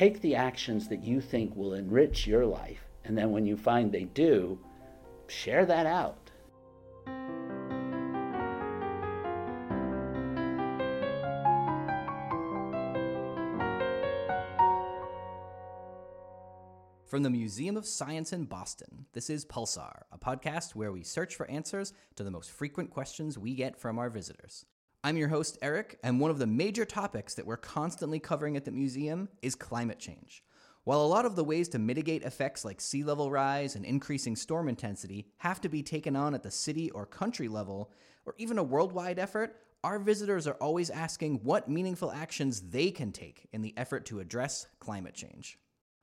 take the actions that you think will enrich your life, and then when you find they do, share that out. From the Museum of Science in Boston, this is Pulsar, a podcast where we search for answers to the most frequent questions we get from our visitors. I'm your host, Eric, and one of the major topics that we're constantly covering at the museum is climate change. While a lot of the ways to mitigate effects like sea level rise and increasing storm intensity have to be taken on at the city or country level, or even a worldwide effort, our visitors are always asking what meaningful actions they can take in the effort to address climate change.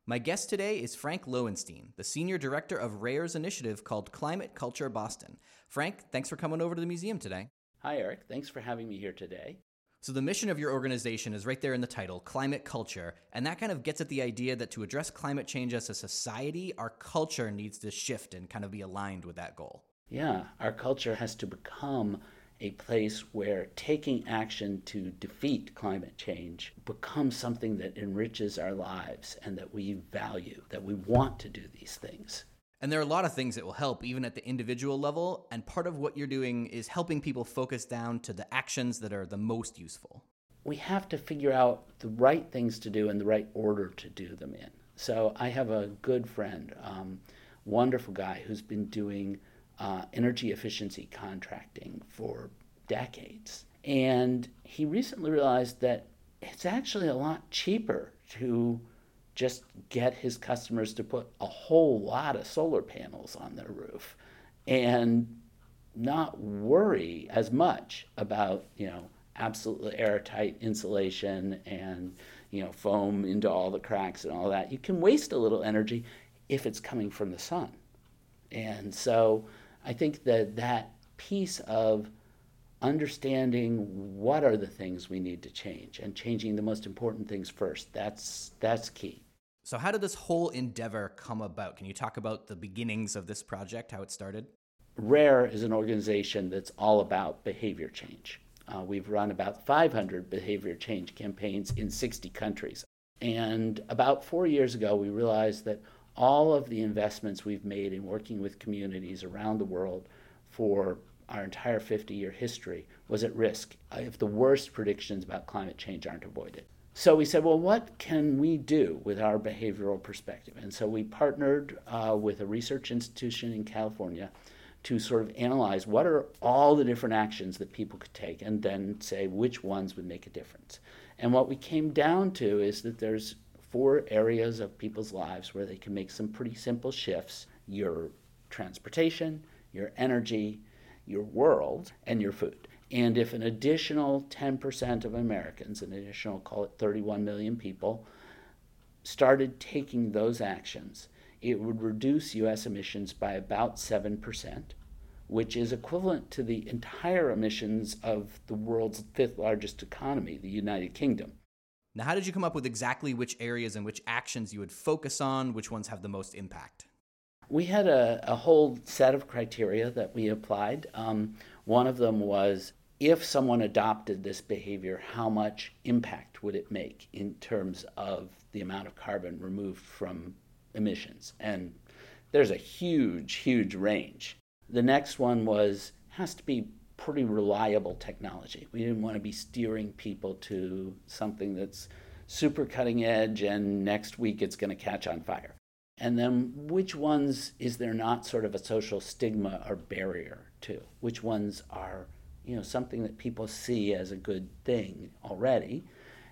My guest today is Frank Lowenstein, the Senior Director of RARE's initiative called Climate Culture Boston. Frank, thanks for coming over to the museum today. Hi, Eric. Thanks for having me here today. So, the mission of your organization is right there in the title Climate Culture. And that kind of gets at the idea that to address climate change as a society, our culture needs to shift and kind of be aligned with that goal. Yeah, our culture has to become a place where taking action to defeat climate change becomes something that enriches our lives and that we value, that we want to do these things. And there are a lot of things that will help, even at the individual level. And part of what you're doing is helping people focus down to the actions that are the most useful. We have to figure out the right things to do and the right order to do them in. So I have a good friend, um, wonderful guy, who's been doing uh, energy efficiency contracting for decades. And he recently realized that it's actually a lot cheaper to just get his customers to put a whole lot of solar panels on their roof and not worry as much about, you know, absolutely airtight insulation and, you know, foam into all the cracks and all that. You can waste a little energy if it's coming from the sun. And so I think that that piece of understanding what are the things we need to change and changing the most important things first that's that's key so how did this whole endeavor come about? Can you talk about the beginnings of this project how it started? Rare is an organization that's all about behavior change. Uh, we've run about 500 behavior change campaigns in 60 countries. And about four years ago we realized that all of the investments we've made in working with communities around the world for our entire 50 year history was at risk. If the worst predictions about climate change aren't avoided. So we said, well, what can we do with our behavioral perspective? And so we partnered uh, with a research institution in California to sort of analyze what are all the different actions that people could take and then say which ones would make a difference. And what we came down to is that there's four areas of people's lives where they can make some pretty simple shifts your transportation, your energy, your world, and your food. And if an additional 10% of Americans, an additional, call it 31 million people, started taking those actions, it would reduce US emissions by about 7%, which is equivalent to the entire emissions of the world's fifth largest economy, the United Kingdom. Now, how did you come up with exactly which areas and which actions you would focus on? Which ones have the most impact? We had a, a whole set of criteria that we applied. Um, one of them was if someone adopted this behavior, how much impact would it make in terms of the amount of carbon removed from emissions? And there's a huge, huge range. The next one was has to be pretty reliable technology. We didn't want to be steering people to something that's super cutting edge and next week it's going to catch on fire. And then which ones is there not sort of a social stigma or barrier to? Which ones are, you know, something that people see as a good thing already?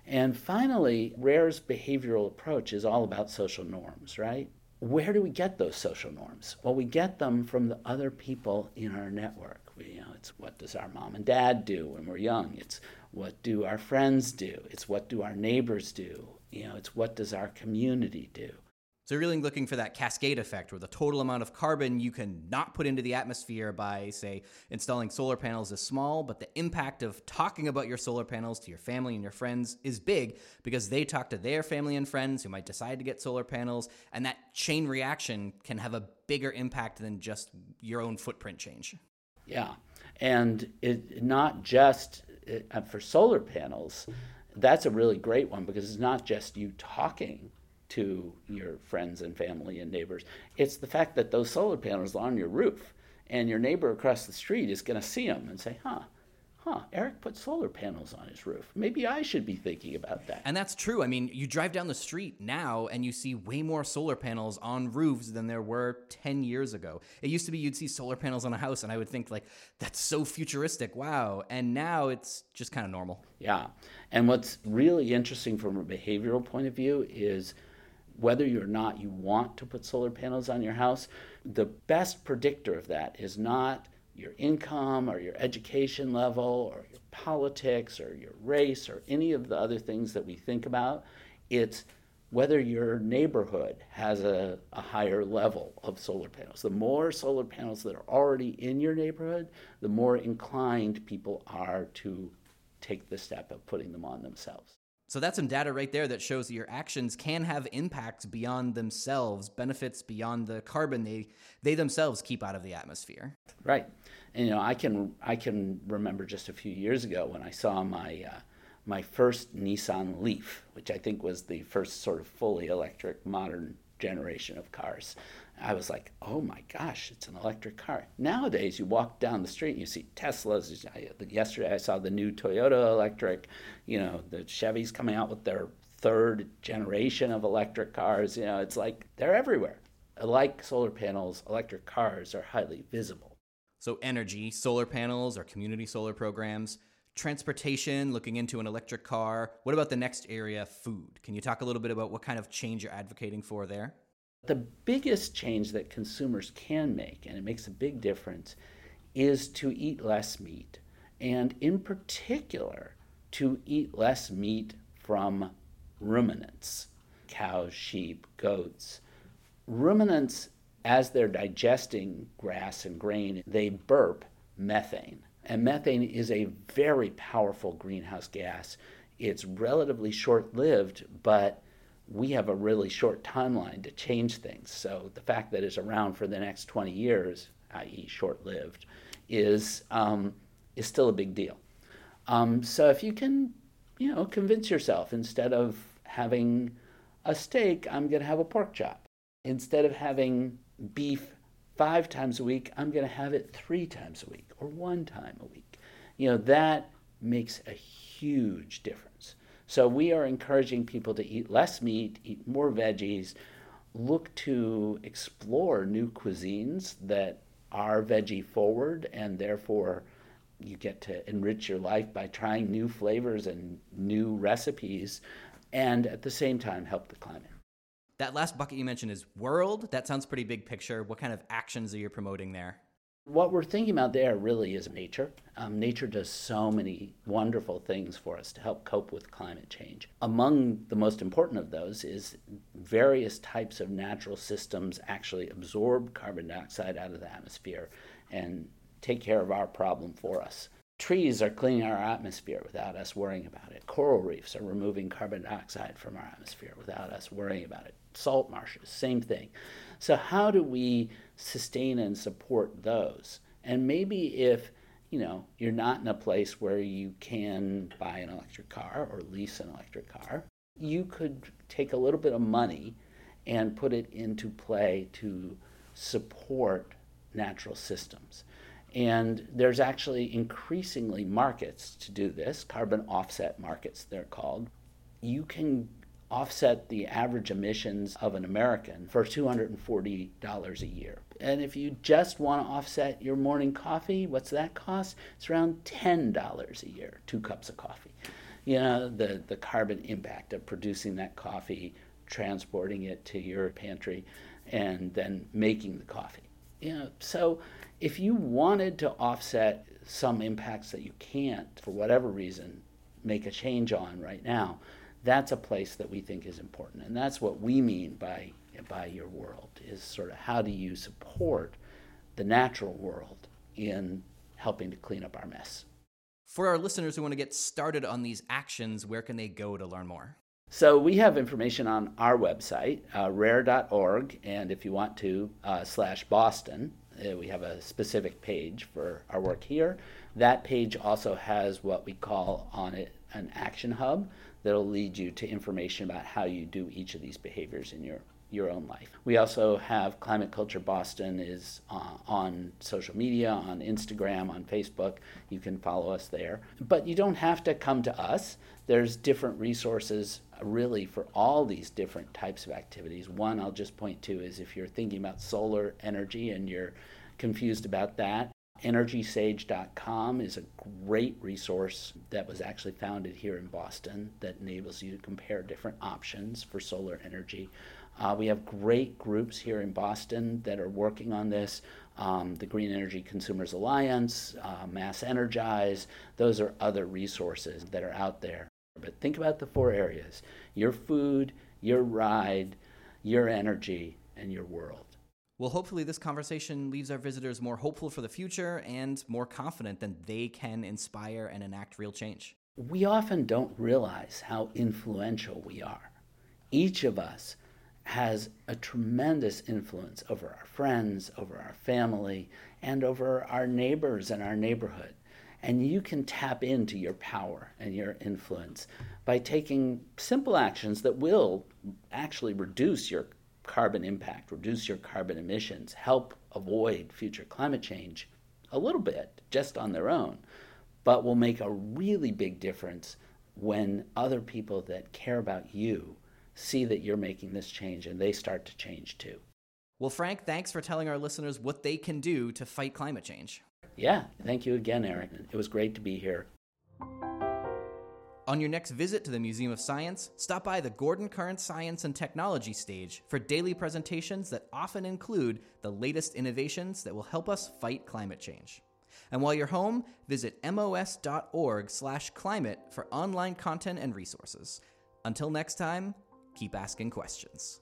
And finally, Rare's behavioral approach is all about social norms, right? Where do we get those social norms? Well, we get them from the other people in our network. We, you know, it's what does our mom and dad do when we're young? It's what do our friends do? It's what do our neighbors do? You know, it's what does our community do? So you're really looking for that cascade effect where the total amount of carbon you can not put into the atmosphere by, say, installing solar panels is small, but the impact of talking about your solar panels to your family and your friends is big because they talk to their family and friends who might decide to get solar panels, and that chain reaction can have a bigger impact than just your own footprint change. Yeah, and it not just uh, for solar panels that's a really great one because it's not just you talking to your friends and family and neighbors. It's the fact that those solar panels are on your roof and your neighbor across the street is going to see them and say, huh, huh, Eric put solar panels on his roof. Maybe I should be thinking about that. And that's true. I mean, you drive down the street now and you see way more solar panels on roofs than there were 10 years ago. It used to be you'd see solar panels on a house and I would think like that's so futuristic. Wow. And now it's just kind of normal. Yeah. And what's really interesting from a behavioral point of view is whether or not you want to put solar panels on your house, the best predictor of that is not your income or your education level or your politics or your race or any of the other things that we think about. It's whether your neighborhood has a, a, higher level of solar panels. The more solar panels that are already in your neighborhood, the more inclined people are to take the step of putting them on themselves. So that's some data right there that shows that your actions can have impacts beyond themselves, benefits beyond the carbon they they themselves keep out of the atmosphere. Right. And you know, I can I can remember just a few years ago when I saw my uh, my first Nissan Leaf, which I think was the first sort of fully electric modern generation of cars. I was like, oh my gosh, it's an electric car. Nowadays, you walk down the street and you see Teslas. Yesterday, I saw the new Toyota electric. You know, the Chevys coming out with their third generation of electric cars. You know, it's like they're everywhere. Like solar panels, electric cars are highly visible. So, energy, solar panels, or community solar programs, transportation, looking into an electric car. What about the next area, food? Can you talk a little bit about what kind of change you're advocating for there? The biggest change that consumers can make, and it makes a big difference, is to eat less meat. And in particular, to eat less meat from ruminants cows, sheep, goats. Ruminants, as they're digesting grass and grain, they burp methane. And methane is a very powerful greenhouse gas. It's relatively short lived, but we have a really short timeline to change things. So the fact that it's around for the next 20 years, i.e., short-lived, is um, is still a big deal. Um, so if you can, you know, convince yourself instead of having a steak, I'm going to have a pork chop. Instead of having beef five times a week, I'm going to have it three times a week or one time a week. You know, that makes a huge difference. So we are encouraging people to eat less meat, eat more veggies, look to explore new cuisines that are veggie forward and therefore you get to enrich your life by trying new flavors and new recipes and at the same time help the climate. That last bucket you mentioned is world. That sounds pretty big picture. What kind of actions are you promoting there? What we're thinking about there really is nature. Um, nature does so many wonderful things for us to help cope with climate change. Among the most important of those is various types of natural systems actually absorb carbon dioxide out of the atmosphere and take care of our problem for us. Trees are cleaning our atmosphere without us worrying about it. Coral reefs are removing carbon dioxide from our atmosphere without us worrying about it. Salt marshes, same thing. So, how do we sustain and support those? And maybe if you know you're not in a place where you can buy an electric car or lease an electric car, you could take a little bit of money and put it into play to support natural systems. And there's actually increasingly markets to do this, carbon offset markets, they're called. You can offset the average emissions of an American for $240 a year. And if you just want to offset your morning coffee, what's that cost? It's around $10 a year, two cups of coffee. You know, the, the carbon impact of producing that coffee, transporting it to your pantry, and then making the coffee. You know, so if you wanted to offset some impacts that you can't, for whatever reason, make a change on right now, that's a place that we think is important. And that's what we mean by, by your world, is sort of how do you support the natural world in helping to clean up our mess. For our listeners who want to get started on these actions, where can they go to learn more? So we have information on our website, uh, rare.org, and if you want to, uh, slash Boston. Uh, we have a specific page for our work here. That page also has what we call on it an action hub that'll lead you to information about how you do each of these behaviors in your your own life. We also have Climate Culture Boston is uh, on social media, on Instagram, on Facebook. You can follow us there. But you don't have to come to us. There's different resources really for all these different types of activities. One I'll just point to is if you're thinking about solar energy and you're confused about that, EnergySage.com is a great resource that was actually founded here in Boston that enables you to compare different options for solar energy. Uh, we have great groups here in Boston that are working on this. Um, the Green Energy Consumers Alliance, uh, Mass Energize, those are other resources that are out there. But think about the four areas your food, your ride, your energy, and your world. Well, hopefully, this conversation leaves our visitors more hopeful for the future and more confident that they can inspire and enact real change. We often don't realize how influential we are. Each of us has a tremendous influence over our friends, over our family, and over our neighbors and our neighborhood. And you can tap into your power and your influence by taking simple actions that will actually reduce your carbon impact, reduce your carbon emissions, help avoid future climate change a little bit just on their own, but will make a really big difference when other people that care about you see that you're making this change and they start to change too. Well, Frank, thanks for telling our listeners what they can do to fight climate change. Yeah, thank you again, Eric. It was great to be here. On your next visit to the Museum of Science, stop by the Gordon Current Science and Technology stage for daily presentations that often include the latest innovations that will help us fight climate change. And while you're home, visit mos.org/climate for online content and resources. Until next time, keep asking questions.